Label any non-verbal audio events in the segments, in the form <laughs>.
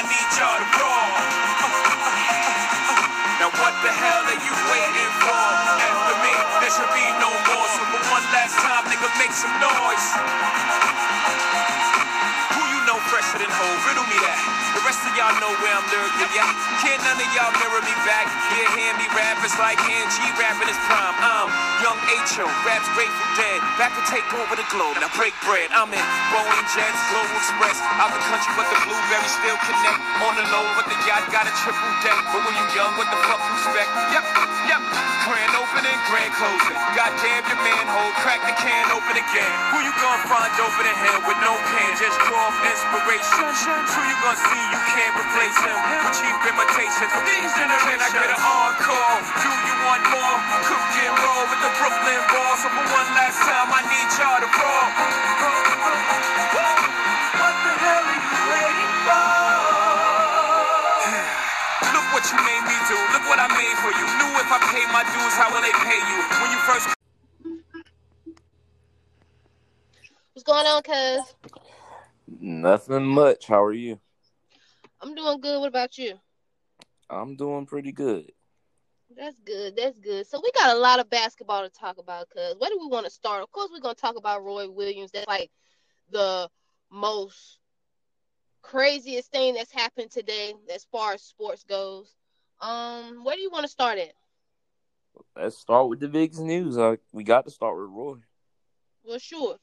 I need y'all to brawl. <laughs> Now what the hell are you waiting for? After me, there should be no more. So for one last time, nigga, make some noise. Who you know fresher than Hov? Riddle me that. The rest of y'all know where I'm lyrically at. Can't none of y'all mirror me back. Yeah, hear me rap, it's like hand G rapping his prime. I'm young H.O., raps Grateful Dead. Back to take over the globe, now break bread. I'm in Boeing Jets, Global Express. Out the country, but the blueberries still connect. On the low, but the yacht got a triple deck. But when you young, what the fuck you expect? Yep. Grand opening, grand closing. Goddamn your manhole, crack the can open again. Who you gonna find over the hill with no pen? Just draw off inspiration. Who you gonna see? You can't replace him. Cheap imitation. These generations. I get an encore. Do you want more? Cook and roll with the Brooklyn Balls. So for one last time, I need y'all to roll. What the hell what you made me do. Look what I made for you. Knew if I pay my dues, how will they pay you? When you first What's going on, cuz? Nothing much. How are you? I'm doing good. What about you? I'm doing pretty good. That's good. That's good. So we got a lot of basketball to talk about, cuz. Where do we want to start? Of course, we're gonna talk about Roy Williams. That's like the most craziest thing that's happened today as far as sports goes. Um, where do you want to start at? Let's start with the biggest news. Uh, we got to start with Roy. Well, sure.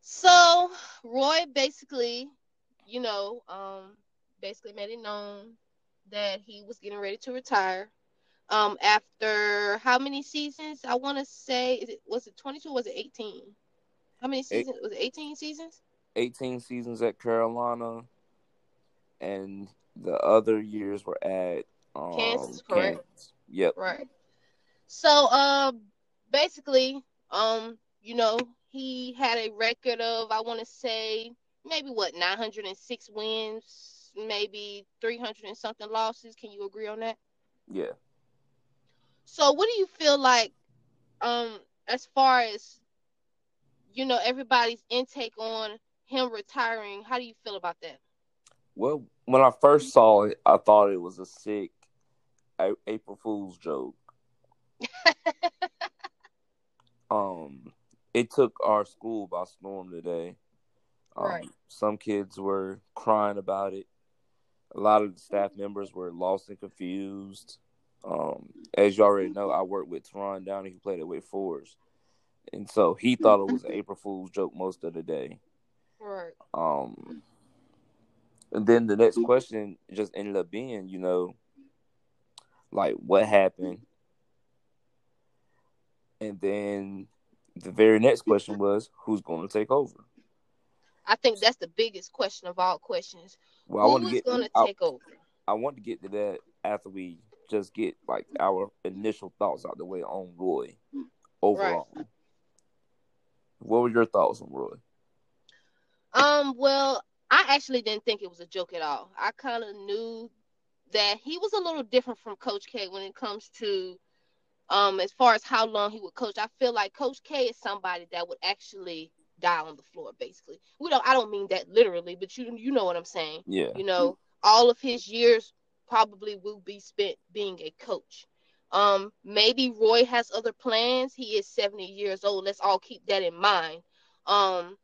So Roy basically, you know, um, basically made it known that he was getting ready to retire. Um, after how many seasons? I want to say, is it was it 22? was it 18? How many seasons? Was it 18 seasons? 18 seasons at Carolina, and the other years were at um, Kansas, correct? Kansas. Yep. Right. So, um, basically, um, you know, he had a record of I want to say maybe what 906 wins, maybe 300 and something losses. Can you agree on that? Yeah. So, what do you feel like, um, as far as you know, everybody's intake on him retiring? How do you feel about that? Well, when I first saw it, I thought it was a sick April Fool's joke. <laughs> um, it took our school by storm today. Um, Right. Some kids were crying about it. A lot of the staff members were lost and confused. Um, as you already know, I worked with Taron Downey, who played at Wake Forest, and so he thought it was an April Fool's joke most of the day. Right. Um, and then the next question just ended up being, you know, like what happened, and then the very next question was, who's going to take over? I think that's the biggest question of all questions. Well, I want to get, going to take over? I want to get to that after we just get like our initial thoughts out the way on Roy overall. What were your thoughts on Roy? Um, well, I actually didn't think it was a joke at all. I kind of knew that he was a little different from Coach K when it comes to um as far as how long he would coach. I feel like Coach K is somebody that would actually die on the floor basically. We don't I don't mean that literally, but you you know what I'm saying. Yeah, You know, all of his years probably will be spent being a coach. Um, maybe Roy has other plans. He is 70 years old. Let's all keep that in mind. Um,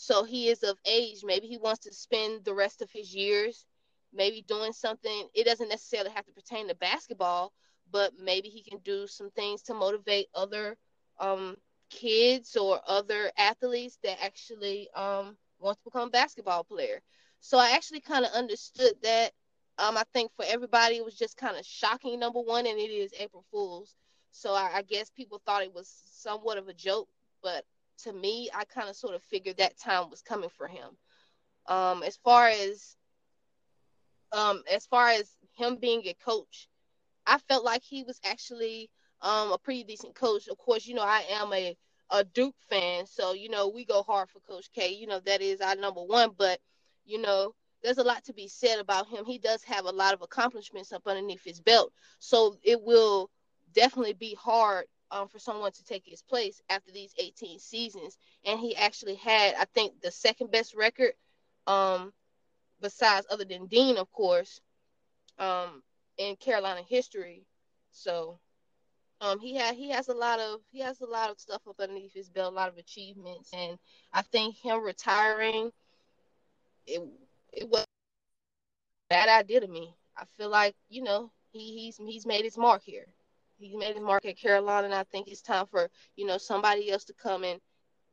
so he is of age. Maybe he wants to spend the rest of his years maybe doing something. It doesn't necessarily have to pertain to basketball, but maybe he can do some things to motivate other um, kids or other athletes that actually um, want to become a basketball player. So I actually kind of understood that. Um, I think for everybody it was just kind of shocking, number one, and it is April Fool's. So I, I guess people thought it was somewhat of a joke, but to me, I kind of sort of figured that time was coming for him. Um, as far as um, as far as him being a coach, I felt like he was actually um, a pretty decent coach. Of course, you know I am a a Duke fan, so you know we go hard for Coach K. You know that is our number one, but you know there's a lot to be said about him. He does have a lot of accomplishments up underneath his belt, so it will definitely be hard um, for someone to take his place after these 18 seasons. And he actually had, I think, the second best record um, besides other than Dean, of course, um, in Carolina history. So um, he had he has a lot of he has a lot of stuff up underneath his belt, a lot of achievements, and I think him retiring, it it was a bad idea to me. I feel like you know he he's he's made his mark here. He's made his mark at Carolina, and I think it's time for you know somebody else to come in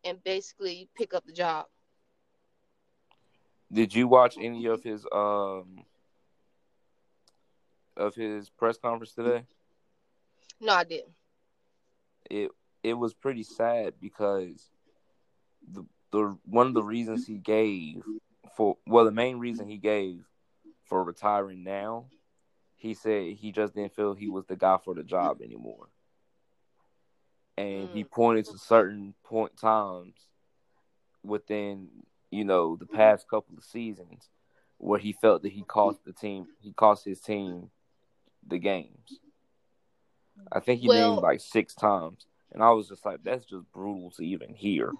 and basically pick up the job. Did you watch any of his um of his press conference today? No, I didn't. It it was pretty sad because the the one of the reasons he gave for well the main reason he gave for retiring now, he said he just didn't feel he was the guy for the job anymore. And mm. he pointed to certain point times within, you know, the past couple of seasons where he felt that he cost the team he cost his team the games. I think he well, named like six times. And I was just like, that's just brutal to even hear.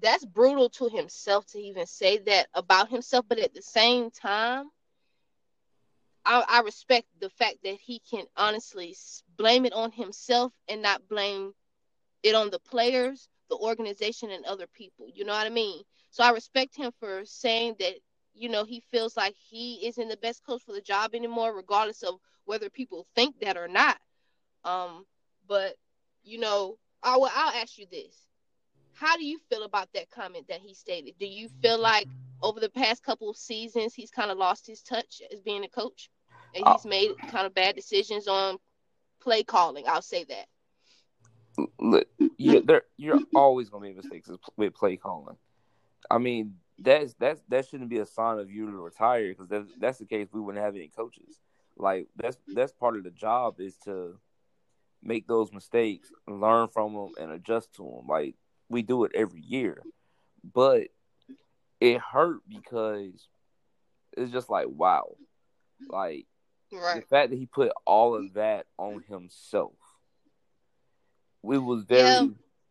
That's brutal to himself to even say that about himself. But at the same time, I, I respect the fact that he can honestly blame it on himself and not blame it on the players, the organization, and other people. You know what I mean? So I respect him for saying that, you know, he feels like he isn't the best coach for the job anymore, regardless of whether people think that or not. Um, but you know, I will. I'll ask you this: How do you feel about that comment that he stated? Do you feel like over the past couple of seasons he's kind of lost his touch as being a coach, and oh. he's made kind of bad decisions on play calling? I'll say that. Look, yeah, there you're always gonna make mistakes with play calling. I mean, that's that's that shouldn't be a sign of you to retire because that's that's the case. We wouldn't have any coaches. Like that's that's part of the job is to make those mistakes, learn from them, and adjust to them. Like we do it every year, but it hurt because it's just like wow, like right. the fact that he put all of that on himself. It was very, yeah.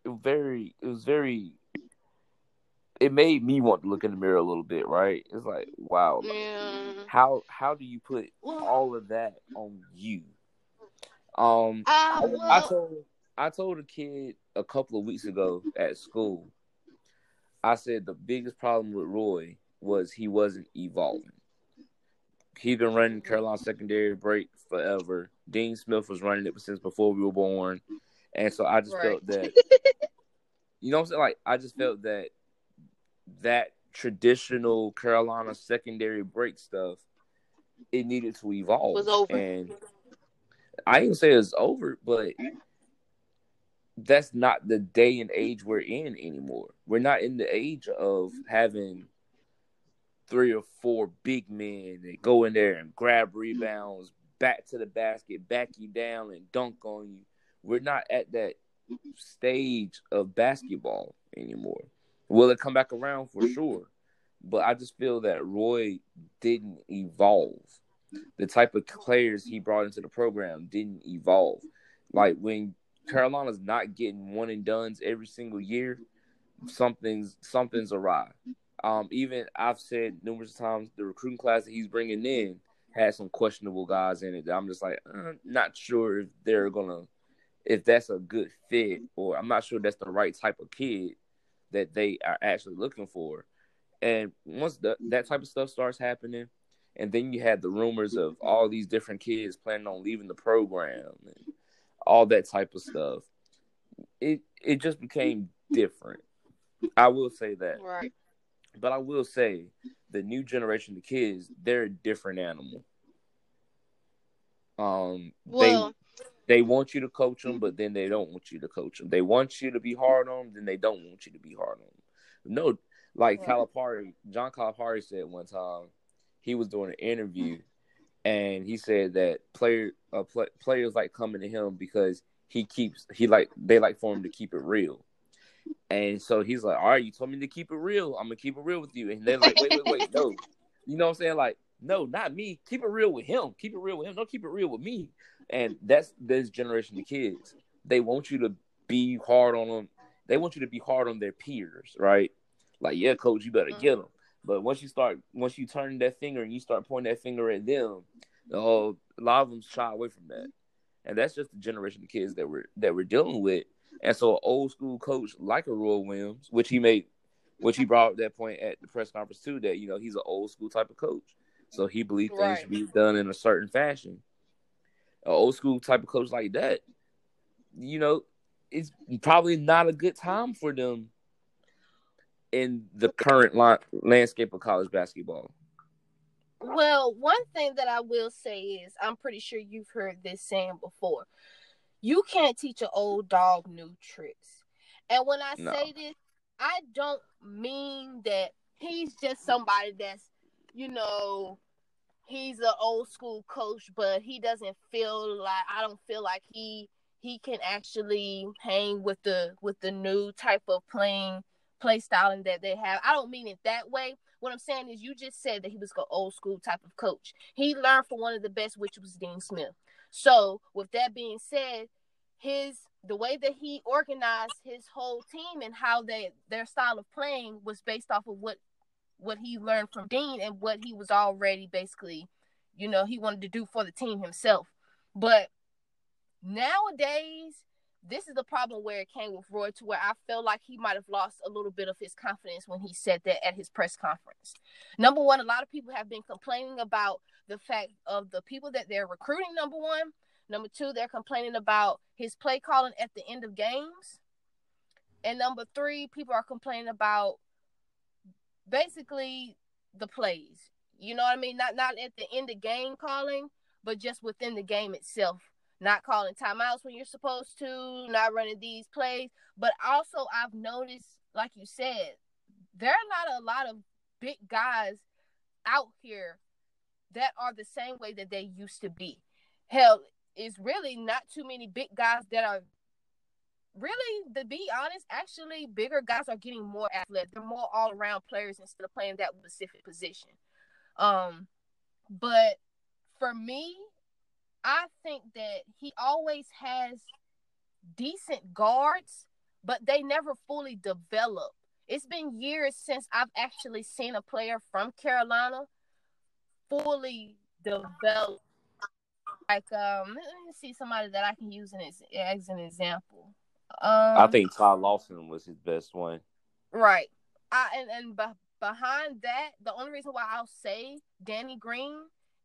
it was very, it was very. It made me want to look in the mirror a little bit, right? It's like, wow, yeah. how how do you put all of that on you? Um, uh, well, I, I told I told a kid a couple of weeks ago at school. I said the biggest problem with Roy was he wasn't evolving. He's been running Carolina secondary break forever. Dean Smith was running it since before we were born, and so I just right. felt that. <laughs> you know what I'm saying? Like I just felt that that traditional Carolina secondary break stuff it needed to evolve. was over. And I ain't say it's over, but that's not the day and age we're in anymore. We're not in the age of having three or four big men that go in there and grab rebounds, back to the basket, back you down, and dunk on you. We're not at that stage of basketball anymore. Will it come back around for sure? But I just feel that Roy didn't evolve the type of players he brought into the program didn't evolve. Like when Carolina's not getting one and dones every single year, something's something's awry. Um, even I've said numerous times the recruiting class that he's bringing in has some questionable guys in it. I'm just like, uh, not sure if they're gonna, if that's a good fit, or I'm not sure that's the right type of kid that they are actually looking for. And once the, that type of stuff starts happening, and then you had the rumors of all these different kids planning on leaving the program and all that type of stuff. It it just became different. I will say that. Right. But I will say the new generation of kids, they're a different animal. Um well, they they want you to coach them, but then they don't want you to coach them. They want you to be hard on them, then they don't want you to be hard on them. No, like right. Calipari, John Calipari said one time, he was doing an interview, and he said that player uh, pl- players like coming to him because he keeps he like they like for him to keep it real. And so he's like, All right, you told me to keep it real. I'm gonna keep it real with you. And they're like, Wait, wait, wait, no. You know what I'm saying? Like, no, not me. Keep it real with him. Keep it real with him. Don't keep it real with me. And that's this generation of kids. They want you to be hard on them. They want you to be hard on their peers, right? Like, yeah, coach, you better get them. But once you start, once you turn that finger and you start pointing that finger at them, the whole a lot of them shy away from that, and that's just the generation of kids that we're that we're dealing with. And so, an old school coach like a Roy Williams, which he made, which he brought up that point at the press conference too, that you know he's an old school type of coach, so he believes things Right. should be done in a certain fashion. An old school type of coach like that, you know, it's probably not a good time for them in the current landscape of college basketball. Well, one thing that I will say is I'm pretty sure you've heard this saying before. You can't teach an old dog new tricks. And when I No. say this, I don't mean that he's just somebody that's, you know, he's an old school coach, but he doesn't feel like I don't feel like he he can actually hang with the with the new type of playing play styling that they have. I don't mean it that way. What I'm saying is, you just said that he was an old school type of coach. He learned from one of the best, which was Dean Smith. So, with that being said, his the way that he organized his whole team and how they their style of playing was based off of what what he learned from Dean and what he was already basically, you know, he wanted to do for the team himself. But nowadays, this is the problem where it came with Roy to where I feel like he might have lost a little bit of his confidence when he said that at his press conference. Number one, a lot of people have been complaining about the fact of the people that they're recruiting, number one. Number two, they're complaining about his play calling at the end of games. And number three, people are complaining about basically the plays. You know what I mean? Not not at the end of game calling, but just within the game itself. Not calling timeouts when you're supposed to, not running these plays. But also I've noticed, like you said, there are not a lot of big guys out here that are the same way that they used to be. Hell, it's really not too many big guys that are really to be honest, actually bigger guys are getting more athletic. They're more all around players instead of playing that specific position. Um, but for me, I think that he always has decent guards, but they never fully develop. It's been years since I've actually seen a player from Carolina fully developed. Like, um, let me see somebody that I can use in as, as an example. Um, I think Ty Lawson was his best one. Right. I and and be, behind that, the only reason why I'll say Danny Green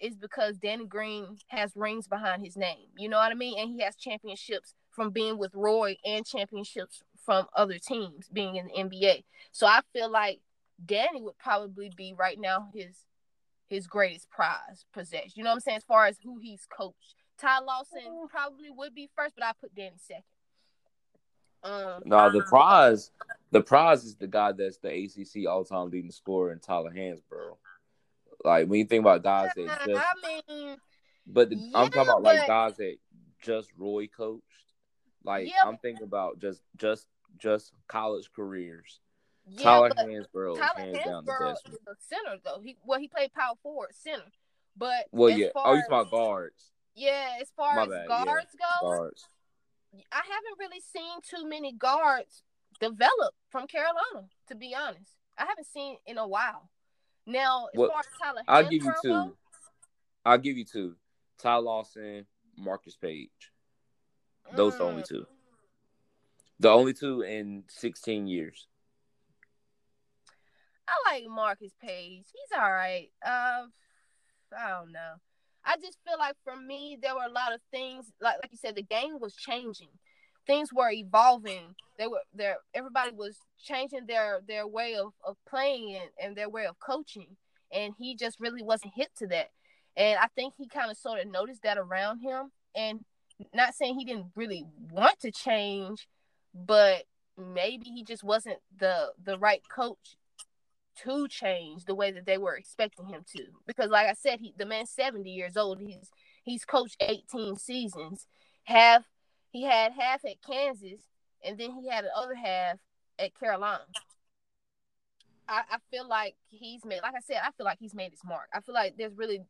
is because Danny Green has rings behind his name. You know what I mean? And he has championships from being with Roy and championships from other teams being in the NBA. So I feel like Danny would probably be right now his his greatest prize possession. You know what I'm saying? As far as who he's coached. Ty Lawson probably would be first, but I put Danny second. Um, No, the prize, the prize is the guy that's the ACC all-time leading scorer in Tyler Hansbrough. Like when you think about guys that just, I mean, but the, I'm talking yeah, about like but- guys that just Roy coached. Like Yeah. I'm thinking about just just just college careers. Yeah, Tyler Hansbrough is Tyler hands down the Hansbrough is a center though. He well, he played power forward, center. But Well, yeah. Oh, you talking guards? yeah, as far My as bad, yeah. guards go, Guards. I haven't really seen too many guards develop from Carolina. To be honest, I haven't seen in a while. Now, as Well, far as Tyler, I'll give you two. I'll give you two. Ty Lawson, Marcus Paige. Those are the only mm, two. The only two in 16 years. I like Marcus Paige. He's all right. Uh, I don't know. I just feel like for me, there were a lot of things like like you said, the game was changing. Things were evolving. They were there. Everybody was changing their their way of, of playing and, and their way of coaching, and he just really wasn't hip to that. And I think he kind of sort of noticed that around him. And not saying he didn't really want to change, but maybe he just wasn't the the right coach to change the way that they were expecting him to. Because like I said, he the man's 70 years old. He's he's coached 18 seasons. Half he had half at Kansas and then he had the other half at Carolina. I, I feel like he's made like I said, I feel like he's made his mark. I feel like there's really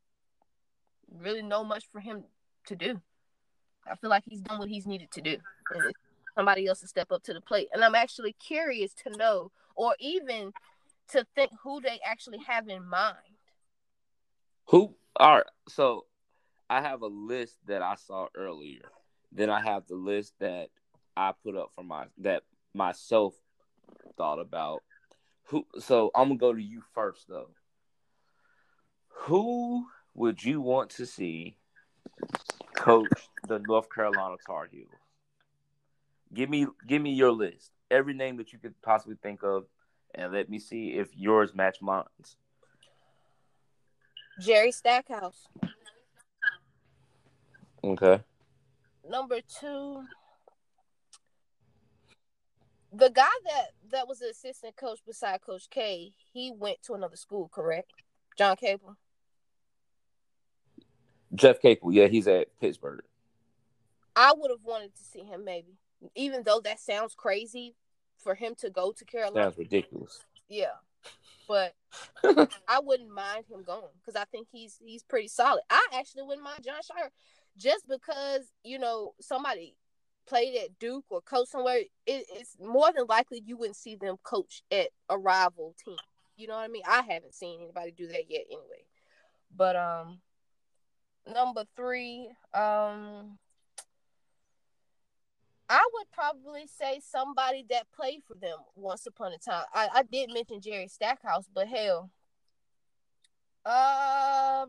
really no much for him to do. I feel like he's done what he's needed to do. Somebody else to step up to the plate. And I'm actually curious to know, or even to think who they actually have in mind. Who are so? I have a list that I saw earlier. Then I have the list that I put up for my that myself thought about. Who? So I'm gonna go to you first though. Who would you want to see coach the North Carolina Tar Heels? Give me give me your list. Every name that you could possibly think of, and let me see if yours match mine. Jerry Stackhouse. Okay. Number two, the guy that that was the assistant coach beside Coach K, he went to another school, correct? John Capel. Jeff Capel, yeah, he's at Pittsburgh. I would have wanted to see him maybe, even though that sounds crazy for him to go to Carolina. Sounds ridiculous. Yeah, but <laughs> I wouldn't mind him going because I think he's he's pretty solid. I actually wouldn't mind Jon Scheyer just because you know somebody played at Duke or coach somewhere. It, it's more than likely you wouldn't see them coach at a rival team. You know what I mean? I haven't seen anybody do that yet, anyway. But um, number three, um, I would probably say somebody that played for them once upon a time. I, I did mention Jerry Stackhouse, but hell, uh,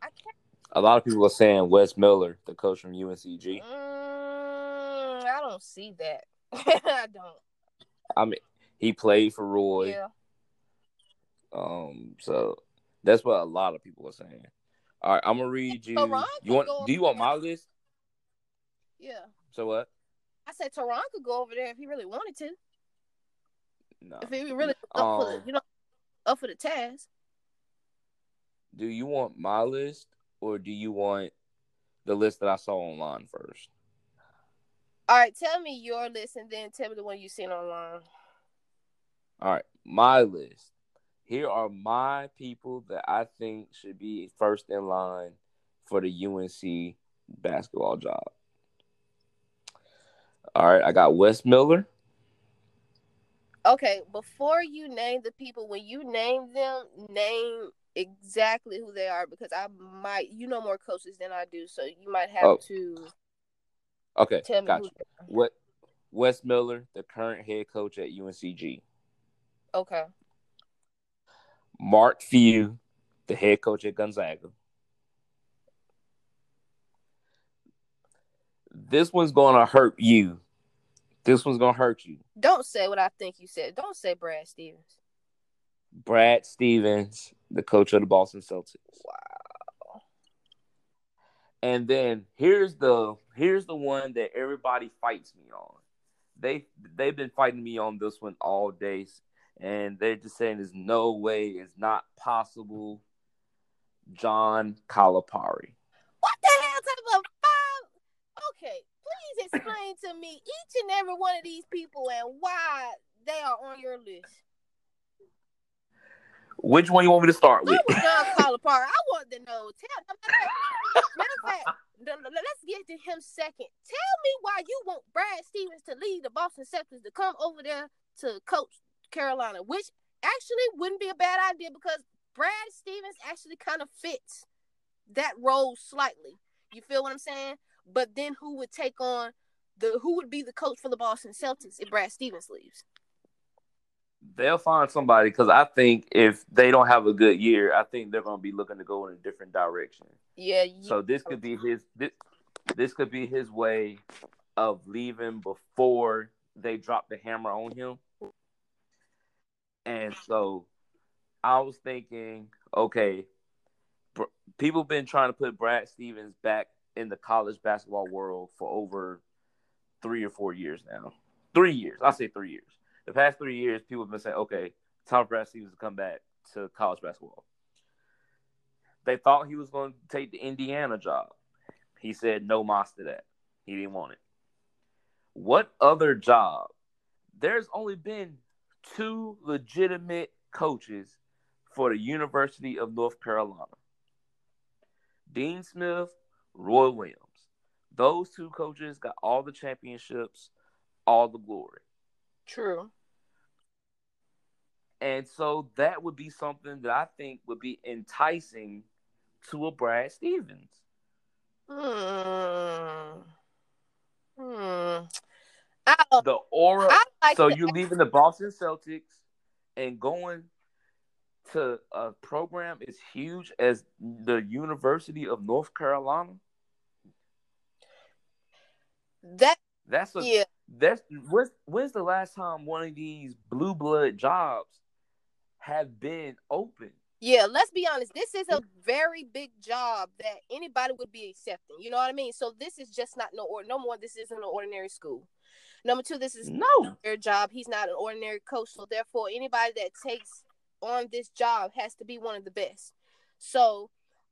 I can't. A lot of people are saying Wes Miller, the coach from UNCG. Mm, I don't see that. <laughs> I don't. I mean, he played for Roy. Yeah. Um, so that's what a lot of people are saying. All right, I'm gonna read you. You want? Do you want my list? Yeah. So what? I said Taron could go over there if he really wanted to. No. If he really up for the, Um, you know, up for the task. Do you want my list or do you want the list that I saw online first? All right, tell me your list and then tell me the one you seen online. All right, my list. Here are my people that I think should be first in line for the UNC basketball job. All right, I got Wes Miller. Okay, before you name the people, when you name them, name exactly who they are because I might, you know, more coaches than I do, so you might have Oh. to Okay, tell me gotcha. What Wes Miller, the current head coach at UNCG. Okay. Mark Few, the head coach at Gonzaga. This one's gonna hurt you. This one's gonna hurt you. Don't say what I think you said. Don't say Brad Stevens. Brad Stevens, the coach of the Boston Celtics. Wow. And then here's the here's the one that everybody fights me on. They they've been fighting me on this one all day, and they're just saying there's no way, it's not possible. John Calipari. What the hell type of five? Okay, please explain to me each and every one of these people and why they are on your list. Which one you want me to start with? John Calipari. I want to know. Tell matter of fact, let's get to him second. Tell me why you want Brad Stevens to leave the Boston Celtics to come over there to coach Carolina, which actually wouldn't be a bad idea because Brad Stevens actually kind of fits that role slightly. You feel what I'm saying? But then who would take on the who would be the coach for the Boston Celtics if Brad Stevens leaves? They'll find somebody because I think if they don't have a good year, I think they're going to be looking to go in a different direction. Yeah, you, So this could be his this, this could be his way of leaving before they drop the hammer on him. And so I was thinking, okay, br- people been trying to put Brad Stevens back in the college basketball world for over three or four years now. Three years. I'll say three years. The past three years, people have been saying, okay, for Brad Stevens to come back to college basketball. They thought he was going to take the Indiana job. He said no mas to that. He didn't want it. What other job? There's only been two legitimate coaches for the University of North Carolina. Dean Smith, Roy Williams. Those two coaches got all the championships, all the glory. true. And so that would be something that I think would be enticing to a Brad Stevens. Hmm. Hmm. The aura. like so you're leaving the Boston Celtics and going to a program as huge as the University of North Carolina. that That's a yeah. that's when's, when's the last time one of these blue blood jobs have been open? Yeah, let's be honest. This is a very big job that anybody would be accepting. You know what I mean? So this is just not no or no more. This isn't an ordinary school. Number two, this is No. their job. He's not an ordinary coach. So therefore, anybody that takes on this job has to be one of the best. So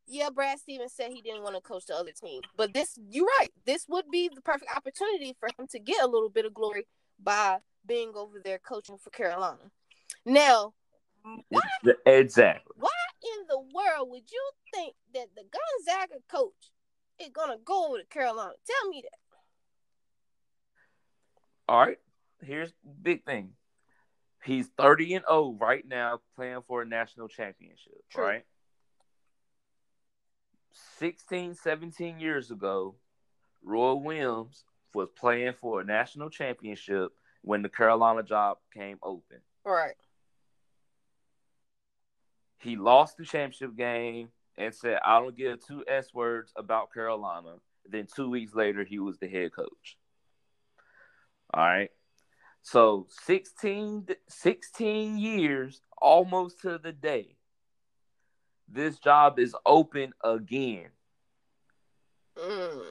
yeah, Brad Stevens said he didn't want to coach the other team, but this you're right. This would be the perfect opportunity for him to get a little bit of glory by being over there coaching for Carolina. Now, why Exactly. Why in the world would you think that the Gonzaga coach is gonna go over to Carolina? Tell me that. All right. Here's the big thing. He's 30 and 0 right now, playing for a national championship, True. right? 16, 17 years ago, Roy Williams was playing for a national championship when the Carolina job came open. All right. He lost the championship game and said, I don't give two S words about Carolina. Then two weeks later, he was the head coach. All right. So 16, 16 years, almost to the day, this job is open again. Mm.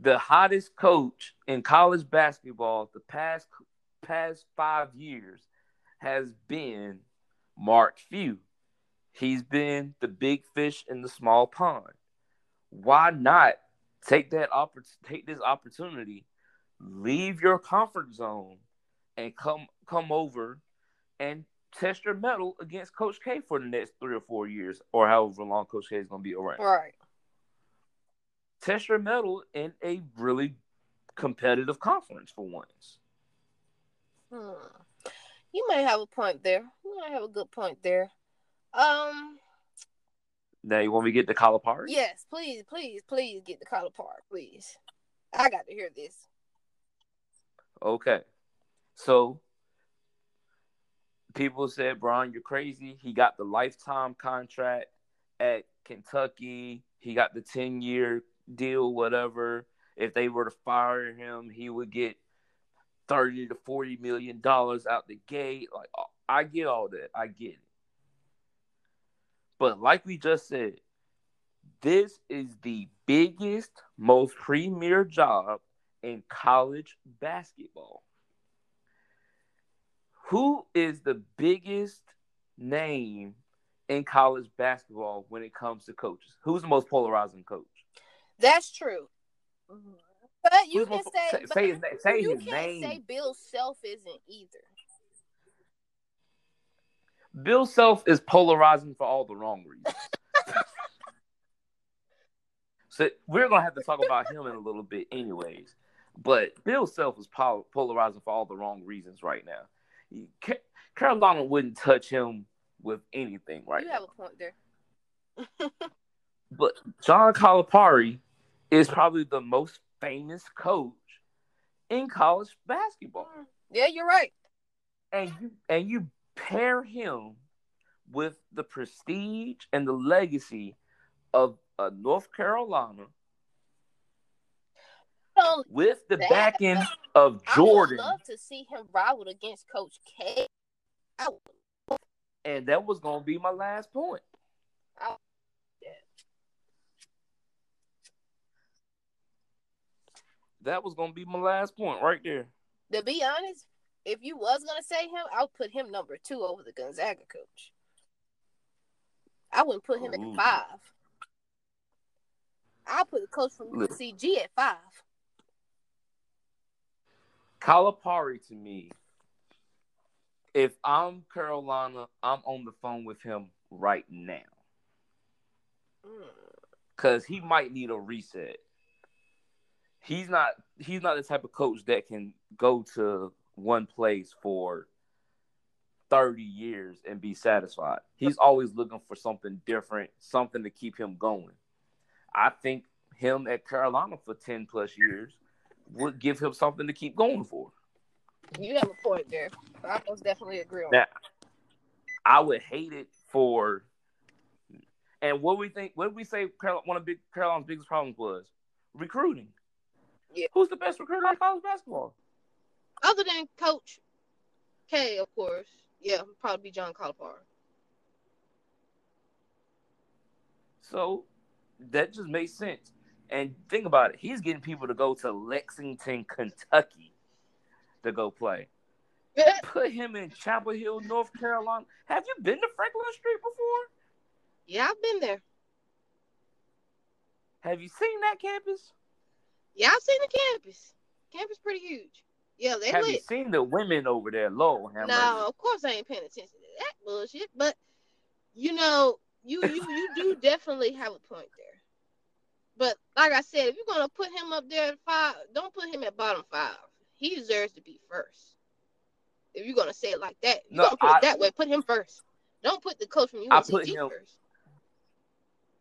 The hottest coach in college basketball the past past five years has been Mark Few. He's been the big fish in the small pond. Why not take that oppor- take this opportunity, leave your comfort zone, and come come over and test your mettle against Coach K for the next three or four years, or however long Coach K is going to be around. Right. Test your mettle in a really competitive conference for once. Hmm. You may have a point there. You might have a good point there. Um. Now you want me to get the Calipari? Yes, please, please, please get the Calipari, please. I got to hear this. Okay. So people said, Brian, you're crazy. He got the lifetime contract at Kentucky. He got the 10 year deal, whatever. If they were to fire him, he would get 30 to 40 million dollars out the gate. Like I get all that. I get it. But like we just said, this is the biggest, most premier job in college basketball. Who is the biggest name in college basketball when it comes to coaches? Who's the most polarizing coach? That's true. But you Who's can most- say, say, but say his, say you his can't name. say Bill Self isn't either. Bill Self is polarizing for all the wrong reasons. <laughs> so we're gonna have to talk about him in a little bit, anyways. But Bill Self is pol- polarizing for all the wrong reasons right now. You ca- Carolina wouldn't touch him with anything right you now. have a point there. <laughs> But John Calipari is probably the most famous coach in college basketball. Yeah, you're right. and you and you pair him with the prestige and the legacy of uh, North Carolina only with the That- backing of I Jordan, would love to see him rival against Coach K. and that was going to be my last point. I- That was going to be my last point right there. To be honest, if you was gonna say him, I would put him number two over the Gonzaga coach. I wouldn't put him Ooh. at five. I'll put the coach from. UCG at five. Calipari to me, if I'm Carolina, I'm on the phone with him right now Mm. because he might need a reset. He's not he's not the type of coach that can go to one place for 30 years and be satisfied. He's always looking for something different, something to keep him going. I think him at Carolina for 10 plus years would give him something to keep going for. You have a point there. I most definitely agree on now, I would hate it for and what we think what we say one of big Carolina's biggest problems was recruiting. Yeah. Who's the best recruiter in college basketball? Other than Coach K, of course. Yeah, probably John Calipari. So that just makes sense. And think about it. He's getting people to go to Lexington, Kentucky to go play. Put him in Chapel Hill, North Carolina. Have you been to Franklin Street before? Yeah, I've been there. Have you seen that campus? Yeah, I've seen the campus. Campus pretty huge. Yeah, they have lit. you seen the women over there? Low. No, of course I ain't paying attention to that bullshit. But you know, you you you do <laughs> definitely have a point there. But like I said, if you're gonna put him up there at five, don't put him at bottom five. He deserves to be first. If you're gonna say it like that, you're no, gonna put I, it that way. Put him first. Don't put the coach from UNCG I put him, first.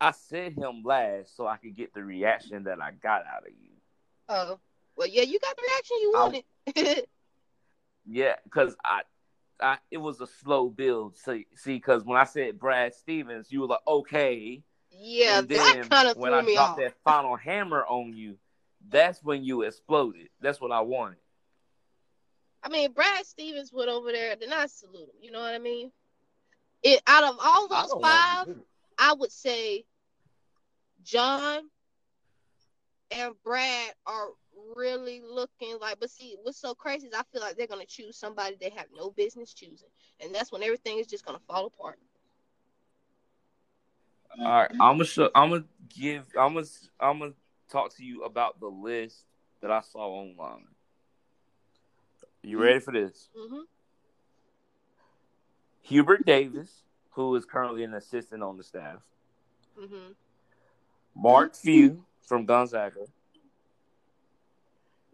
I said him last so I could get the reaction that I got out of you. Oh, well, yeah, you got the reaction you wanted. <laughs> yeah, because I, I, it was a slow build. See, see, because when I said Brad Stevens, you were like, okay. Yeah, and then that kind of when I me dropped off. that final hammer on you, that's when you exploded. That's what I wanted. I mean, Brad Stevens went over there, then I salute him. You know what I mean? It out of all those don't five, to do it. I would say John and Brad are really looking like. But see, what's so crazy is I feel like they're gonna choose somebody they have no business choosing, and that's when everything is just gonna fall apart. All right, I'm gonna show. I'm gonna give. I'm gonna. I'm gonna talk to you about the list that I saw online. You ready for this? hmm Hubert Davis, who is currently an assistant on the staff. hmm Mark Few from Gonzaga.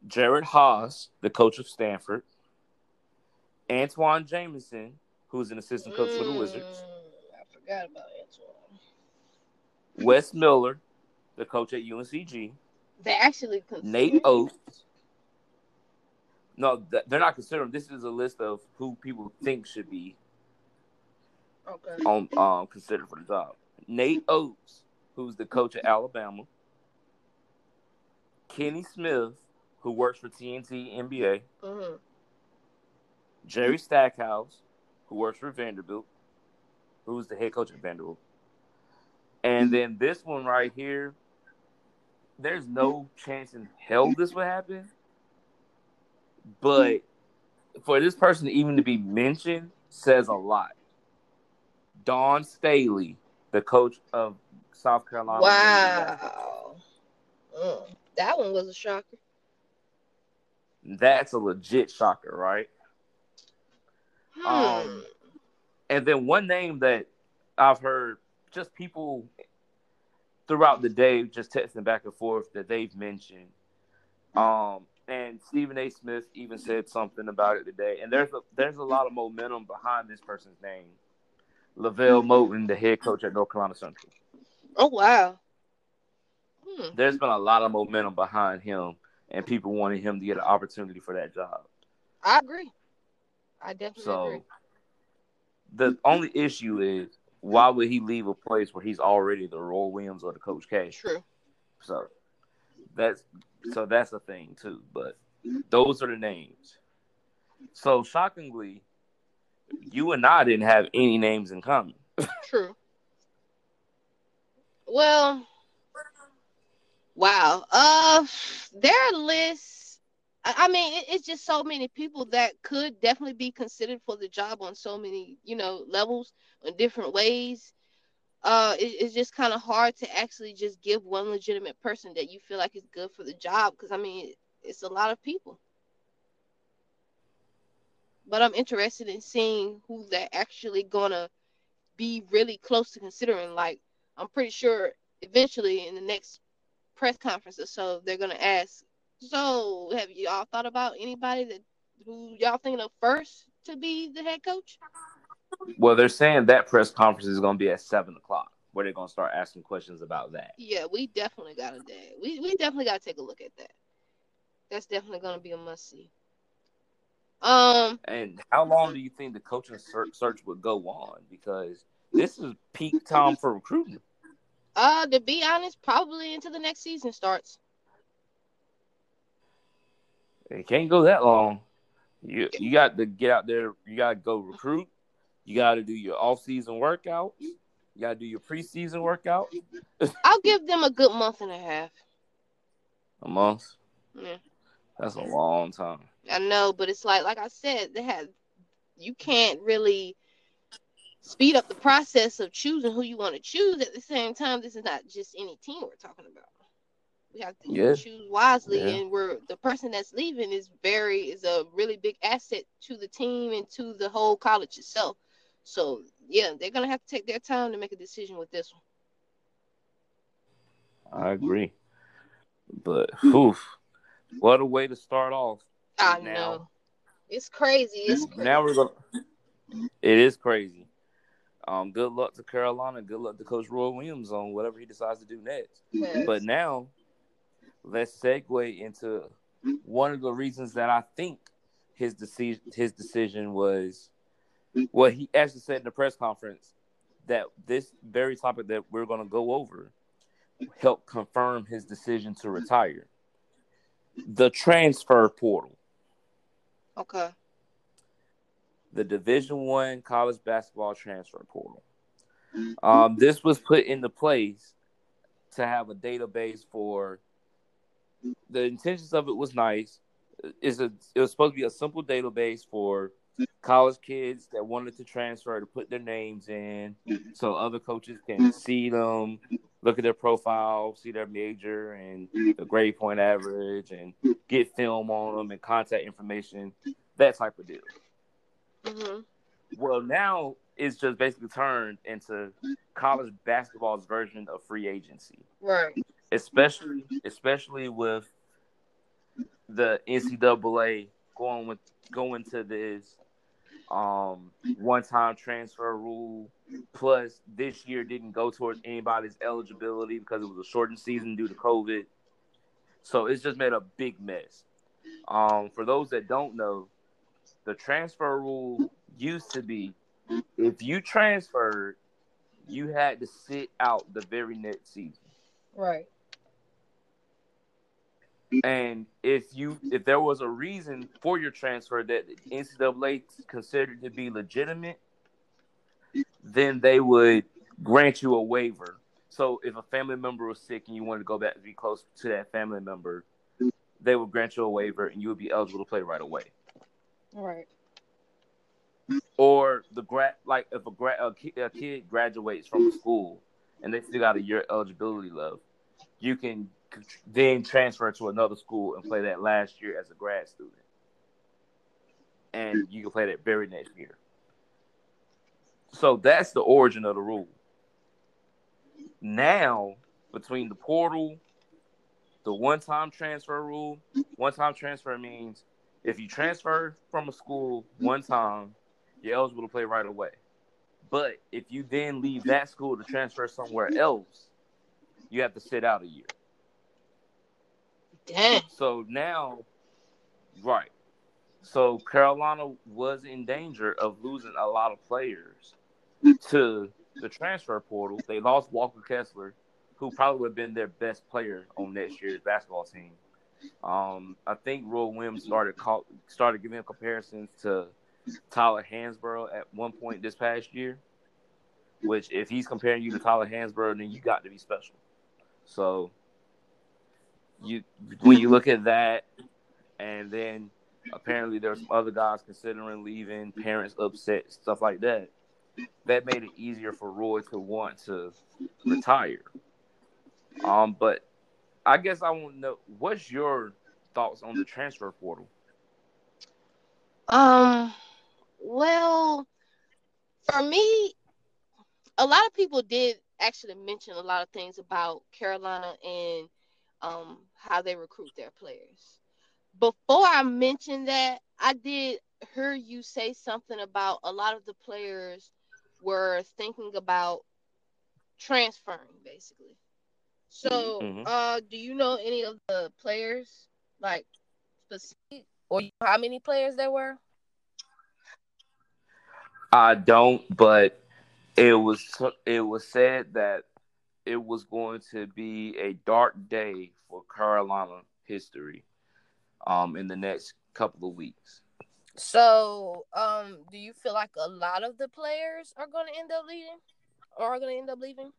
Jerod Haase, the coach of Stanford. Antawn Jamison, who's an assistant coach for the Wizards. Mm, I forgot about Antawn. Wes Miller, the coach at UNCG. They actually consider Nate Oates. No, they're not considering. This is a list of who people think should be Okay. on um considered for the job. Nate Oates, who's the coach at Alabama. Kenny Smith, who works for TNT NBA. hmm Jerry Stackhouse, who works for Vanderbilt, who's the head coach at Vanderbilt. And then this one right here, there's no chance in hell this would happen. But for this person even to be mentioned says a lot. Dawn Staley, the coach of South Carolina. Wow. Mm, that one was a shocker. That's a legit shocker, right? Hmm. Um, And then one name that I've heard just people throughout the day just texting back and forth that they've mentioned. Um, and Stephen A. Smith even said something about it today. And there's a there's a lot of momentum behind this person's name. LeVelle Moton, the head coach at North Carolina Central. oh wow. Hmm. There's been a lot of momentum behind him and people wanted him to get an opportunity for that job. I agree. I definitely So agree. the only issue is why would he leave a place where he's already the Roy Williams or the Coach K? True. So that's so that's a thing too. But those are the names. So shockingly, you and I didn't have any names in common. True. Well, wow. Uh, their list. I mean, it, it's just so many people that could definitely be considered for the job on so many, you know, levels in different ways. Uh, it, it's just kind of hard to actually just give one legitimate person that you feel like is good for the job because I mean, it's a lot of people. But I'm interested in seeing who they're actually gonna be really close to considering. Like, I'm pretty sure eventually in the next press conferences, so, they're gonna ask. So, have y'all thought about anybody that who y'all thinking of first to be the head coach? Well, they're saying that press conference is going to be at seven o'clock, where they're going to start asking questions about that. Yeah, we definitely got to we we definitely got to take a look at that. That's definitely going to be a must see. Um, and how long do you think the coaching search would go on? Because this is peak time for recruiting. Uh, to be honest, probably until the next season starts. It can't go that long. You you got to get out there. You got to go recruit. You got to do your off season workouts. You got to do your preseason workout. I'll give them a good month and a half. <laughs> A month. Yeah. That's a long time. I know, but it's like like I said, they had you can't really speed up the process of choosing who you want to choose at the same time. This is not just any team we're talking about. We have to yeah. choose wisely, yeah. and we're the person that's leaving is very is a really big asset to the team and to the whole college itself. So yeah, they're gonna have to take their time to make a decision with this one. I agree, but oof, what a way to start off. I now. know. It's crazy. It's crazy. now we're gonna. It is crazy. Um, good luck to Carolina. Good luck to Coach Roy Williams on whatever he decides to do next. Yes. But now, let's segue into one of the reasons that I think his decision his decision was what he actually said in the press conference that this very topic that we're going to go over helped confirm his decision to retire the transfer portal Okay. The Division One college basketball transfer portal. Um, this was put into place to have a database for. The intentions of it was nice. Is it was supposed to be a simple database for college kids that wanted to transfer to put their names in, so other coaches can see them, look at their profile, see their major and the grade point average, and get film on them and contact information, that type of deal. Mm-hmm. Well, now it's just basically turned into college basketball's version of free agency, right? Especially, especially with the NCAA going with going to this um one time transfer rule plus this year didn't go towards anybody's eligibility because it was a shortened season due to covid so it's just made a big mess um for those that don't know the transfer rule used to be if you transferred you had to sit out the very next season right and if you if there was a reason for your transfer that NCAA considered to be legitimate, then they would grant you a waiver. So if a family member was sick and you wanted to go back to be close to that family member, they would grant you a waiver and you would be eligible to play right away. Right. Or the grad, like if a, grad a, kid, graduates from a school and they still got a year eligibility left, you can then transfer to another school and play that last year as a grad student. And you can play that very next year. So that's the origin of the rule. Now, between the portal, the one time transfer rule, one time transfer means if you transfer from a school one time, you're eligible to play right away. But if you then leave that school to transfer somewhere else, you have to sit out a year. Damn. So now, right. So Carolina was in danger of losing a lot of players to the transfer portal. They lost Walker Kessler, who probably would have been their best player on next year's basketball team. Um, I think Roy Williams started call, started giving comparisons to Tyler Hansbrough at one point this past year. Which, if he's comparing you to Tyler Hansbrough, then you got to be special. So you when you look at that, and then apparently there's some other guys considering leaving, parents upset, stuff like that. That made it easier for Roy to want to retire. Um, but I guess I want to know what's your thoughts on the transfer portal. Um, well, for me, a lot of people did actually mention a lot of things about Carolina and um, how they recruit their players. Before I mentioned that, I did hear you say something about a lot of the players were thinking about transferring, basically. So, Mhm. uh, do you know any of the players, like specific, or how many players there were? I don't, but it was it was said that it was going to be a dark day for Carolina history um in the next couple of weeks. So, um, do you feel like a lot of the players are going to end up leaving, or are going to end up leaving?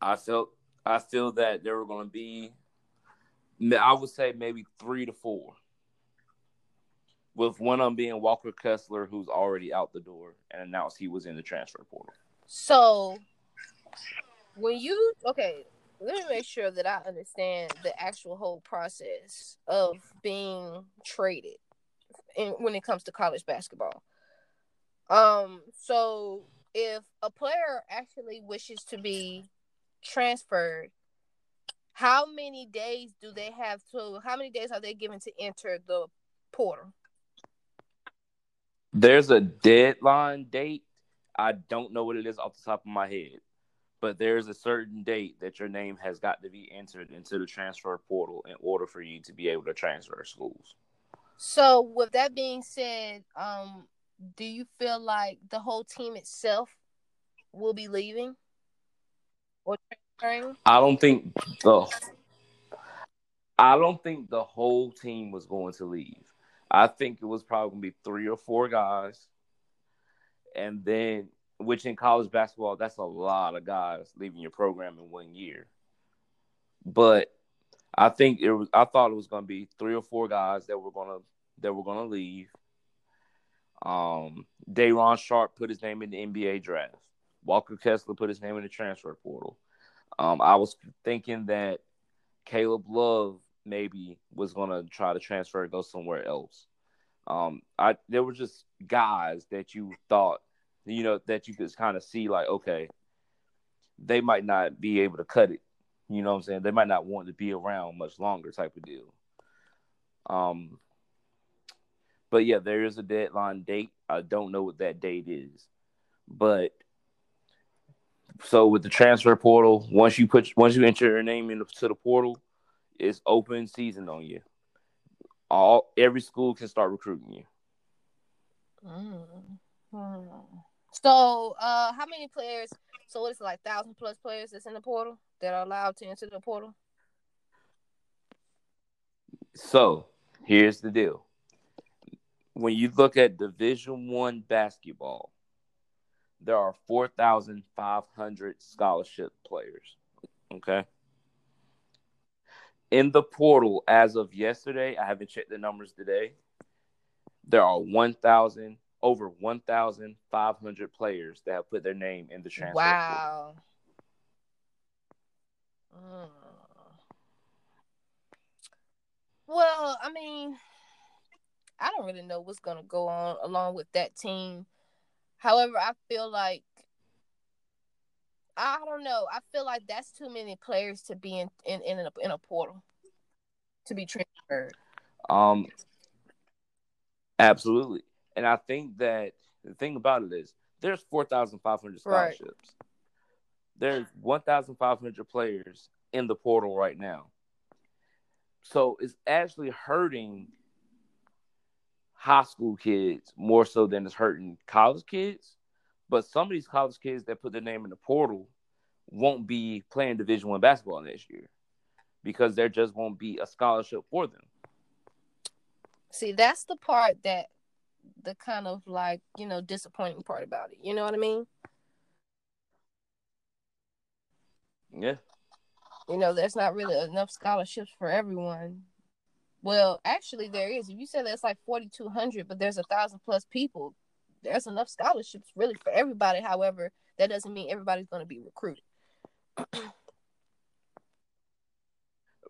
I felt I feel that there were going to be I would say maybe 3 to 4. With one of them being Walker Kessler who's already out the door and announced he was in the transfer portal. So, when you okay, let me make sure that I understand the actual whole process of being traded in, when it comes to college basketball. Um, so if a player actually wishes to be transferred, how many days do they have to? How many days are they given to enter the portal? There's a deadline date. I don't know what it is off the top of my head, but there's a certain date that your name has got to be entered into the transfer portal in order for you to be able to transfer schools. So, with that being said, um, do you feel like the whole team itself will be leaving or transferring? I don't think the I don't think the whole team was going to leave. I think it was probably going to be three or four guys, and then which in college basketball that's a lot of guys leaving your program in one year. But I think it was. I thought it was going to be three or four guys that were going to that were going to leave. Um, Day'Ron Sharpe put his name in the NBA draft. Walker Kessler put his name in the transfer portal. Um, I was thinking that Caleb Love maybe was going to try to transfer and go somewhere else. Um, I there were just guys that you thought, you know, that you could kind of see like, okay, they might not be able to cut it. You know what I'm saying? They might not want to be around much longer, type of deal. Um, but yeah, there is a deadline date. I don't know what that date is, but so with the transfer portal, once you put once you enter your name into the portal, it's open season on you. All every school can start recruiting you. Mm. So, uh, how many players? So, what is it like thousand plus players that's in the portal that are allowed to enter the portal? So here's the deal: when you look at Division One basketball, there are four thousand five hundred scholarship players. Okay. In the portal, as of yesterday, I haven't checked the numbers today. There are one thousand over one thousand five hundred players that have put their name in the transfer. Wow. Mm. Well, I mean, I don't really know what's gonna go on along with that team. However, I feel like I don't know. I feel like that's too many players to be in in in a, in a portal to be transferred. Um, absolutely, and I think that the thing about it is there's four thousand five hundred Right. scholarships. There's one thousand five hundred players in the portal right now, so it's actually hurting high school kids more so than it's hurting college kids. But some of these college kids that put their name in the portal won't be playing Division One basketball next year because there just won't be a scholarship for them. See, that's the part that the kind of like you know disappointing part about it. You know what I mean? Yeah. You know, there's not really enough scholarships for everyone. Well, actually, there is. If you say that's like 4,200, but there's a thousand plus people, there's enough scholarships really for everybody. However, that doesn't mean everybody's going to be recruited.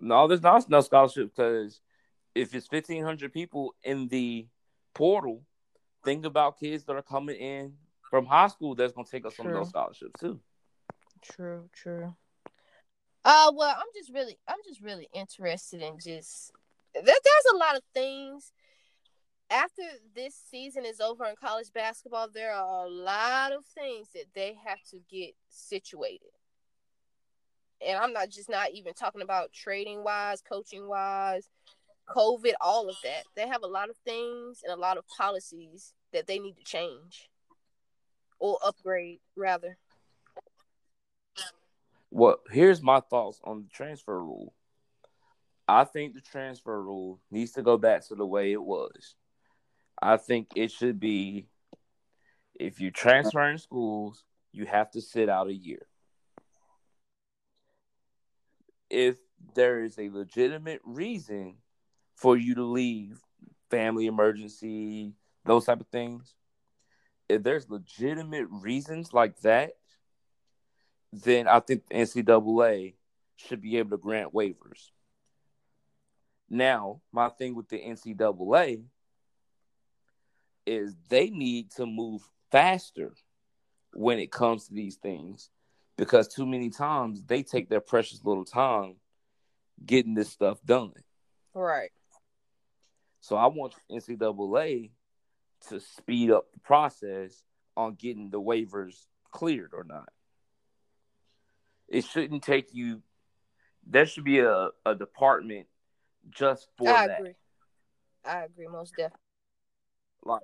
No, there's not no scholarships because if it's fifteen hundred people in the portal, think about kids that are coming in from high school that's gonna take up some of those scholarships too. True, true. Uh, well, I'm just really, I'm just really interested in just that. There's a lot of things after this season is over in college basketball, there are a lot of things that they have to get situated. And I'm not just not even talking about trading wise, coaching wise, COVID, all of that. They have a lot of things and a lot of policies that they need to change or upgrade, rather. Well, here's my thoughts on the transfer rule. I think the transfer rule needs to go back to the way it was. I think it should be if you transfer in schools, you have to sit out a year. If there is a legitimate reason for you to leave, family emergency, those type of things, if there's legitimate reasons like that, then I think the NCAA should be able to grant waivers. Now, my thing with the NCAA is they need to move faster when it comes to these things because too many times they take their precious little time getting this stuff done. Right. So I want NCAA to speed up the process on getting the waivers cleared or not. It shouldn't take you. There should be a, a department just for I that. agree. I agree, most definitely. Like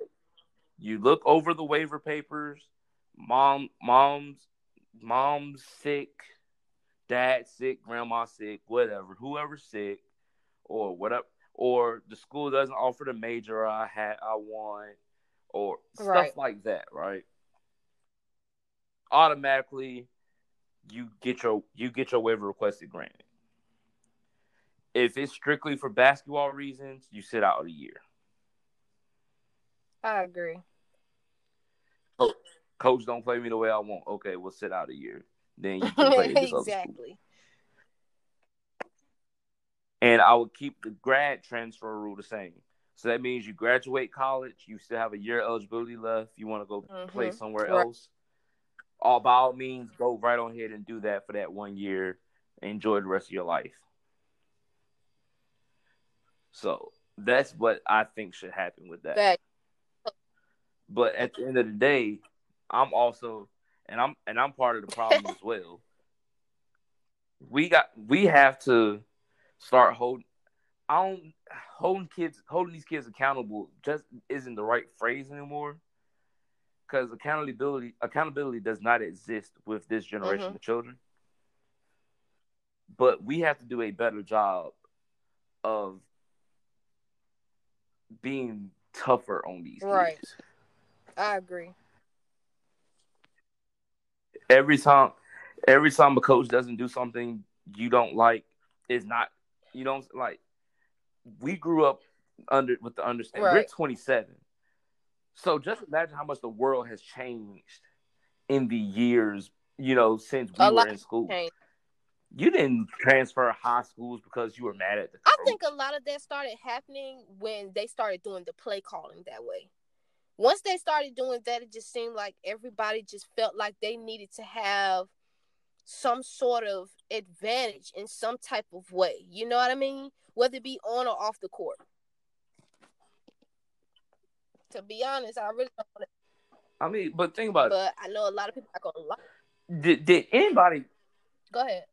you look over the waiver papers, mom mom's mom's sick, dad sick, grandma sick, whatever, whoever's sick, or whatever or the school doesn't offer the major I had I want, or Right. stuff like that, right? Automatically you get your you get your waiver requested granted. If it's strictly for basketball reasons, you sit out a year. I agree. Coach don't play me the way I want. Okay, we'll sit out a year. Then you can play <laughs> this other school. exactly. And I would keep the grad transfer rule the same. So that means you graduate college, you still have a year of eligibility left. You want to go play Mhm. somewhere Right. else. All by all means, go right on ahead and do that for that one year. Enjoy the rest of your life. So that's what I think should happen with that. But at the end of the day, I'm also and I'm and I'm part of the problem <laughs> as well. We got we have to start holding I don't holding kids holding these kids accountable just isn't the right phrase anymore. Because accountability accountability does not exist with this generation Mhm. of children. But we have to do a better job of being tougher on these Right. kids. I agree. every time every time a coach doesn't do something you don't like is not you don't like we grew up under with the understanding we're 27 so just imagine how much the world has changed in the years you know since we A were in school changed. You didn't transfer high schools because you were mad at the I think a lot of that started happening when they started doing the play calling that way. Once they started doing that, it just seemed like everybody just felt like they needed to have some sort of advantage in some type of way. You know what I mean? Whether it be on or off the court. To be honest, I really don't want i mean but think about it. but I know a lot of people are gonna lie. did, did anybody Go ahead.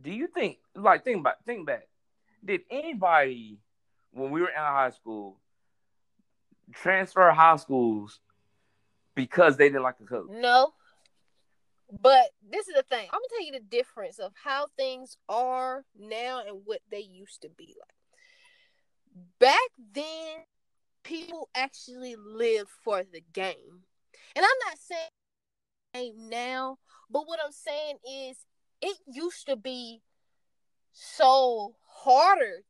Do you think like think about think back did anybody when we were in high school transfer high schools because they didn't like the coach No. But this is the thing. I'm gonna tell you the difference of how things are now and what they used to be like. Back then, people actually lived for the game. And I'm not saying now, but what I'm saying is it used to be so harder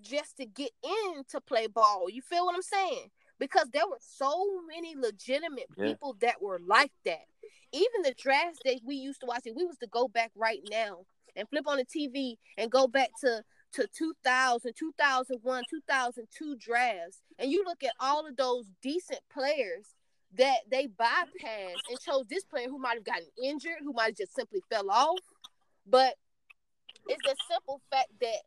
just to get in to play ball. You feel what I'm saying? Because there were so many legitimate Yeah. people that were like that. Even the drafts that we used to watch, if we was to go back right now and flip on the TV and go back to to 2000, 2001, 2002 drafts, and you look at all of those decent players that they bypassed and chose this player who might have gotten injured, who might have just simply fell off. But it's the simple fact that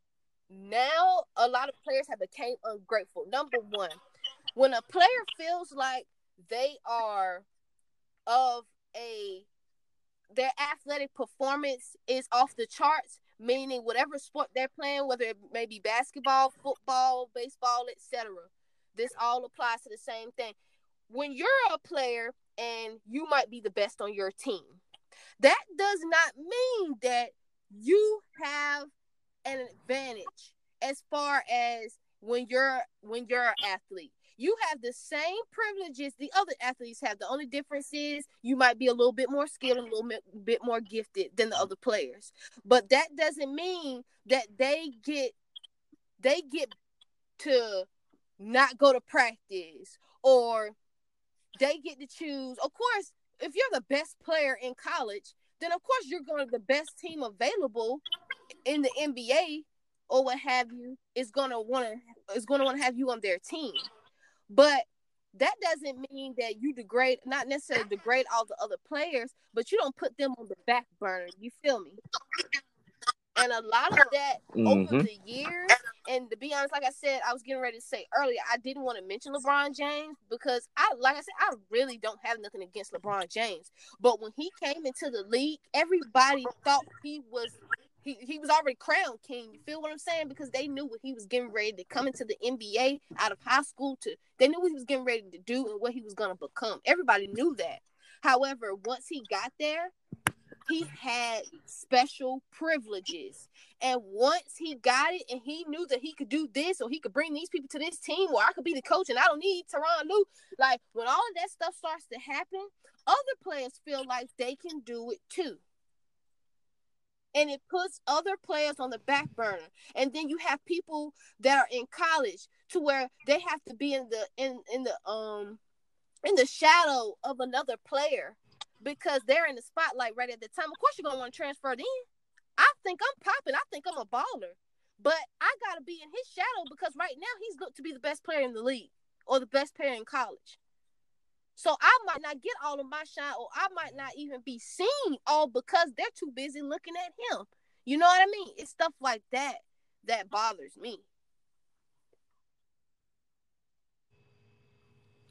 now a lot of players have became ungrateful. Number one, when a player feels like they are of a their athletic performance is off the charts, meaning whatever sport they're playing, whether it may be basketball, football, baseball, etc. This all applies to the same thing. When you're a player and you might be the best on your team, that does not mean that you have an advantage as far as when you're when you're an athlete you have the same privileges the other athletes have. The only difference is you might be a little bit more skilled a little bit more gifted than the other players. But that doesn't mean that they get they get to not go to practice or they get to choose. Of course, if you're the best player in college, then of course you're going to the best team available in the NBA or what have you is going to want to is going to want to have you on their team. But that doesn't mean that you degrade, not necessarily degrade all the other players, but you don't put them on the back burner. You feel me? And a lot of that mm-hmm. over the years, and to be honest, like I said, I was getting ready to say earlier, I didn't want to mention LeBron James because I, like I said, I really don't have nothing against LeBron James. But when he came into the league, everybody thought he was he, he was already crowned king. You feel what I'm saying? Because they knew what he was getting ready to come into the NBA out of high school to they knew what he was getting ready to do and what he was gonna become. Everybody knew that. However, once he got there, he had special privileges. And once he got it and he knew that he could do this or he could bring these people to this team or I could be the coach and I don't need Tyronn Lue. Like when all of that stuff starts to happen, other players feel like they can do it too and it puts other players on the back burner and then you have people that are in college to where they have to be in the in in the um in the shadow of another player because they're in the spotlight right at the time of course you're gonna want to transfer then i think i'm popping i think i'm a baller but i gotta be in his shadow because right now he's looked to be the best player in the league or the best player in college so I might not get all of my shine, or I might not even be seen all because they're too busy looking at him. You know what I mean? It's stuff like that that bothers me.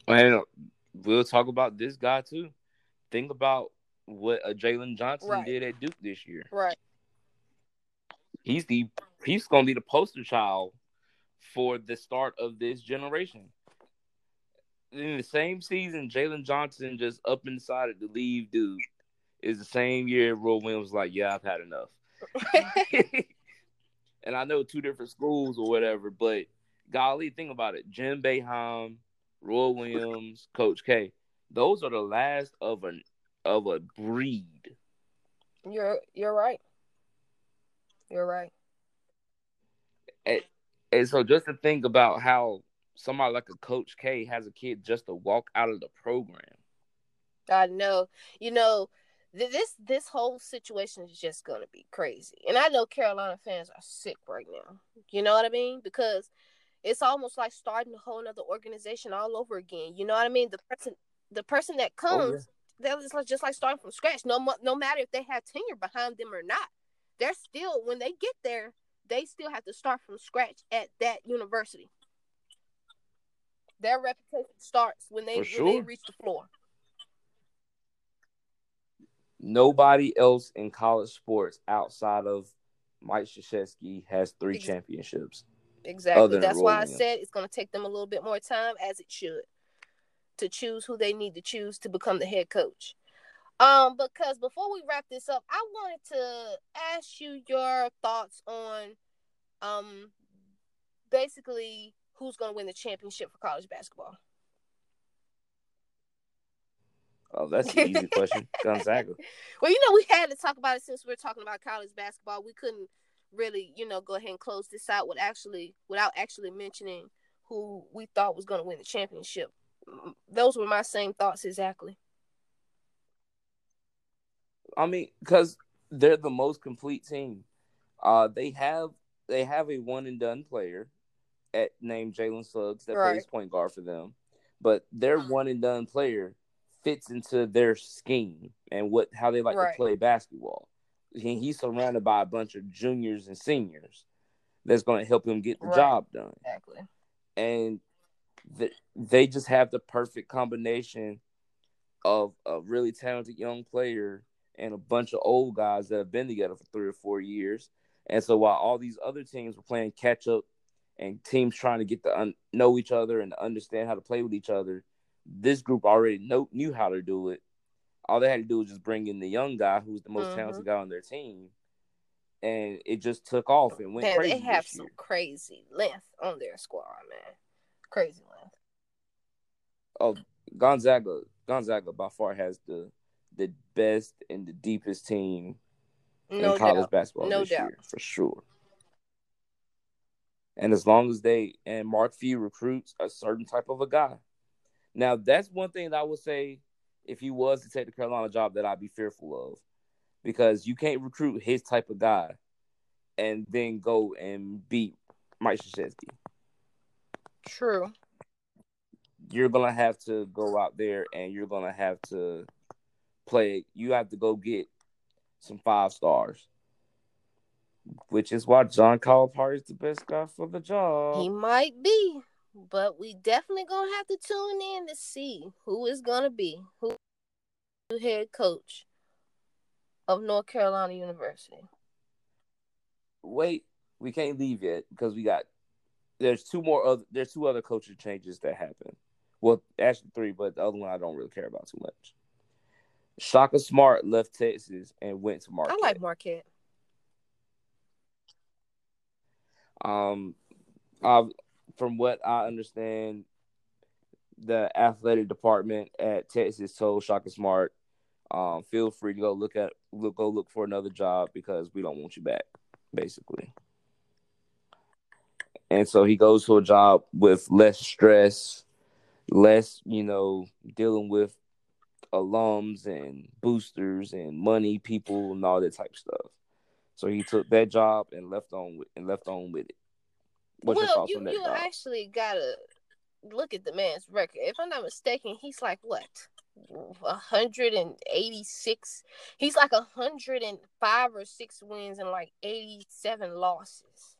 Oh, and we'll talk about this guy too. Think about what a Jalen Johnson right. did at Duke this year. Right. He's the he's gonna be the poster child for the start of this generation in the same season, Jalen Johnson just up and decided to leave Duke. Is the same year Roy Williams was like, yeah, I've had enough. <laughs> <laughs> and I know two different schools or whatever, but golly, think about it. Jim Boeheim, Roy Williams, Coach K. Those are the last of an of a breed. You're you're right. You're right. And, and so just to think about how somebody like a Coach K has a kid just to walk out of the program. I know. You know, th- this this whole situation is just gonna be crazy. And I know Carolina fans are sick right now. You know what I mean? Because it's almost like starting a whole other organization all over again. You know what I mean? The person the person that oh, comes, oh, yeah. that just like starting from scratch. No no matter if they have tenure behind them or not. They're still when they get there, they still have to start from scratch at that university. Their reputation starts when they sure. when they reach the floor. Nobody else in college sports outside of Mike Krzyzewski has three championships. Exactly. That's why I said it's going to take them a little bit more time, as it should, to choose who they need to choose to become the head coach. Um, because before we wrap this up, I wanted to ask you your thoughts on, um, basically who's going to win the championship for college basketball? Oh, that's an easy question. Gonzaga. <laughs> Well, you know, we had to talk about it since we are talking about college basketball. We couldn't really, you know, go ahead and close this out with actually without actually mentioning who we thought was going to win the championship. Those were my same thoughts exactly. I mean, because they're the most complete team. Uh, they have they have a one and done player at named Jalen Suggs that right. plays point guard for them, but their one and done player fits into their scheme and what how they like right. to play basketball. He, he's surrounded by a bunch of juniors and seniors, that's going to help him get the Right. job done. Exactly. And they just have the perfect combination of a really talented young player and a bunch of old guys that have been together for three or four years. And so while all these other teams were playing catch up and teams trying to get to un- know each other and understand how to play with each other, this group already know- knew how to do it. All they had to do was just bring in the young guy who's the most Mhm. talented guy on their team. And it just took off and went Man, crazy. they have some crazy length on their squad, man. Crazy length. Oh, Gonzaga, Gonzaga by far has the the best and the deepest team No in college doubt. basketball No this doubt. year for sure. And as long as they and Mark Few recruits a certain type of a guy, now that's one thing that I would say if he was to take the Carolina job that I'd be fearful of, because you can't recruit his type of guy and then go and beat Mike Krzyzewski. True. You're gonna have to go out there and you're gonna have to play. You have to go get some five stars, which is why John Calipari is the best guy for the job. He might be, but we definitely gonna have to tune in to see who is gonna be who new head coach of North Carolina University. Wait, we can't leave yet because we got there's two more other there's two other coaching changes that happen. Well, actually three, but the other one I don't really care about too much. Shaka Smart left Texas and went to Marquette. I like Marquette. Um, I, from what I understand, the athletic department at Texas told Shaka Smart, um, feel free to go look at look go look for another job because we don't want you back, basically. And so he goes to a job with less stress, less, you know, dealing with alums and boosters and money people and all that type of stuff. So he took that job and left on with and left on with it. What's well, you on that you job? actually gotta look at the man's record. If I'm not mistaken, he's like what, hundred and eighty six. He's like hundred and five or six wins and like eighty seven losses.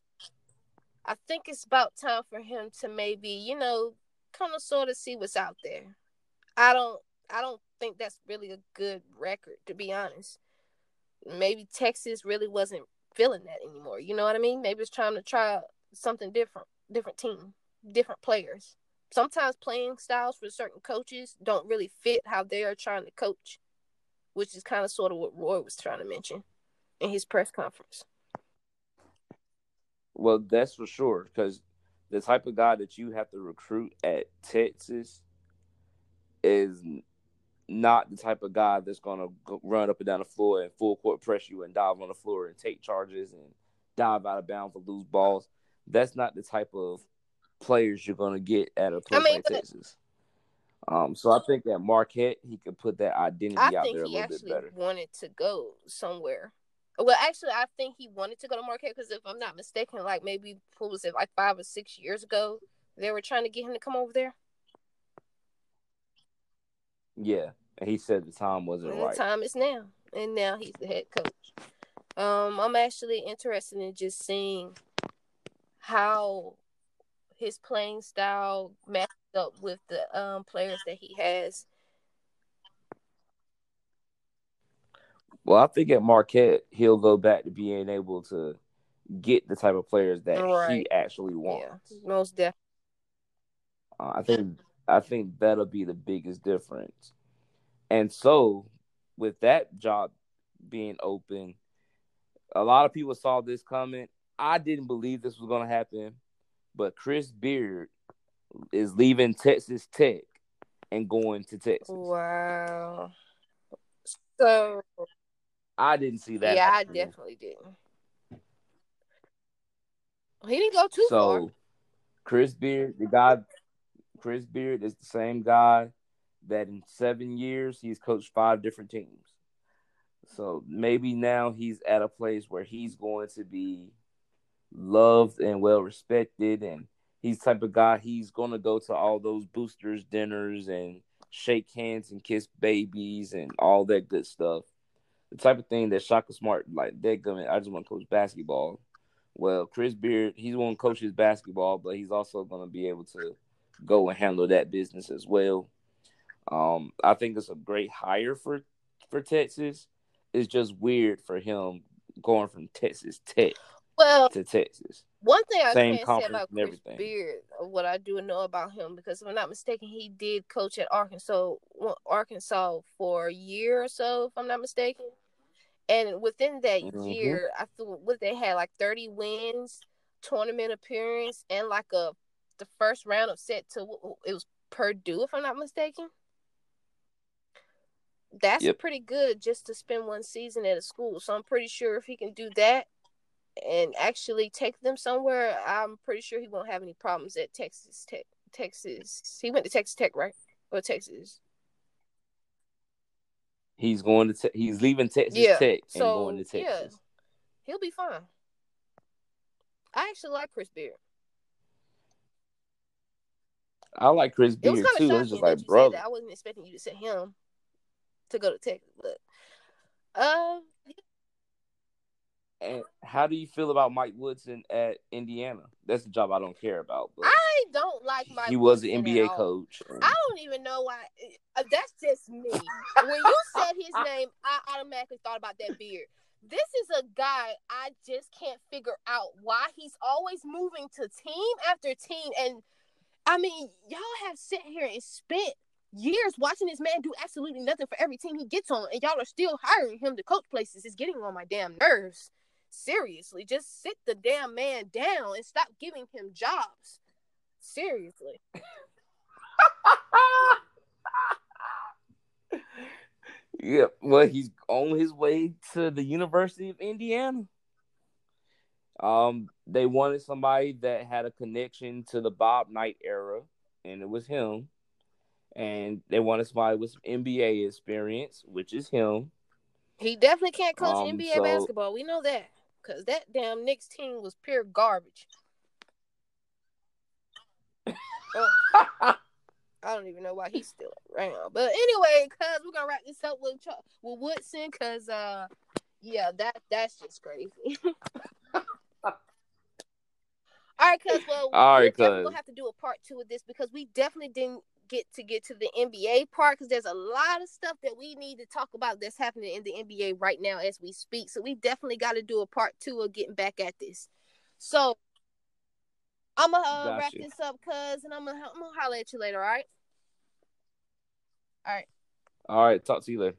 I think it's about time for him to maybe you know kind of sort of see what's out there. I don't I don't think that's really a good record to be honest. Maybe Texas really wasn't feeling that anymore. You know what I mean? Maybe it's trying to try something different, different team, different players. Sometimes playing styles for certain coaches don't really fit how they are trying to coach, which is kind of sort of what Roy was trying to mention in his press conference. Well, that's for sure because the type of guy that you have to recruit at Texas is not the type of guy that's gonna run up and down the floor and full court press you and dive on the floor and take charges and dive out of bounds or lose balls. That's not the type of players you're gonna get at a place mean, like Texas. Um, so I think that Marquette he could put that identity I out there a little bit actually better. wanted to go somewhere. Well, actually, I think he wanted to go to Marquette because if I'm not mistaken, like maybe what was it, like five or six years ago, they were trying to get him to come over there. Yeah, and he said the time wasn't And right. the time is now, and now he's the head coach. Um, I'm actually interested in just seeing how his playing style matches up with the um players that he has. Well, I think at Marquette he'll go back to being able to get the type of players that Right. he actually wants. Yeah, most definitely. Uh, I think I think that'll be the biggest difference. And so, with that job being open, a lot of people saw this coming. I didn't believe this was going to happen, but Chris Beard is leaving Texas Tech and going to Texas. Wow. So I didn't see that. yeah, I definitely didn't. He didn't go too so far. Chris Beard, the guy, Chris Beard is the same guy that in seven years he's coached five different teams. So maybe now he's at a place where he's going to be loved and well respected, and he's the type of guy he's going to go to all those boosters dinners and shake hands and kiss babies and all that good stuff. The type of thing that Shaka Smart like. That I just want to coach basketball Well, Chris Beard, he's one coaches basketball, but he's also going to be able to go and handle that business as well. Um, I think it's a great hire for for Texas. It's just weird for him going from Texas Tech Well, to Texas. one thing I Same can say about Chris everything. Beard, of what I do know about him, because if I'm not mistaken, he did coach at Arkansas, Arkansas for a year or so, if I'm not mistaken. And within that Mhm. year, I thought what they had like 30 wins, tournament appearance, and like a the first round upset to it was Purdue, if I'm not mistaken. That's Yep. pretty good just to spend one season at a school. So I'm pretty sure if he can do that and actually take them somewhere, I'm pretty sure he won't have any problems at Texas Tech. Texas. He went to Texas Tech, right? Or Texas. He's going to te- he's leaving Texas Yeah, Tech and so, going to Texas. yeah. He'll be fine. I actually like Chris Beard. I like Chris Beard kind too. of I was just like, you bro, said that. I wasn't expecting you to say him to go to Texas, but uh, and how do you feel about Mike Woodson at Indiana? That's the job I don't care about. But I don't like Mike. he was an NBA coach. I don't even know why. Uh, that's just me. when you said his <laughs> name, I automatically thought about that beard. This is a guy I just can't figure out why he's always moving to team after team. And I mean, y'all have sit here and spent years watching this man do absolutely nothing for every team he gets on, and y'all are still hiring him to coach places. It's getting on my damn nerves. Seriously, just sit the damn man down and stop giving him jobs. Seriously. Yeah, well, he's on his way to the University of Indiana. Um, they wanted somebody that had a connection to the Bob Knight era, and it was him. And they wanted somebody with some NBA experience, which is him. He definitely can't coach Um, NBA so- basketball. We know that. Because that damn Knicks team was pure garbage. Ugh, I don't even know why he's still around. But anyway, cuz we're gonna wrap this up with Ch- with Woodson, cause uh yeah, that that's just crazy. <laughs> All right, cuz well, All we right, definitely gonna have to do a part two of this because we definitely didn't get to get to the NBA part because there's a lot of stuff that we need to talk about that's happening in the NBA right now as we speak. So we definitely got to do a part two of getting back at this. So I'm gonna uh, wrap you. this up, cuz, and I'm gonna I'm gonna holler at you later. All right. All right. All right, talk to you later.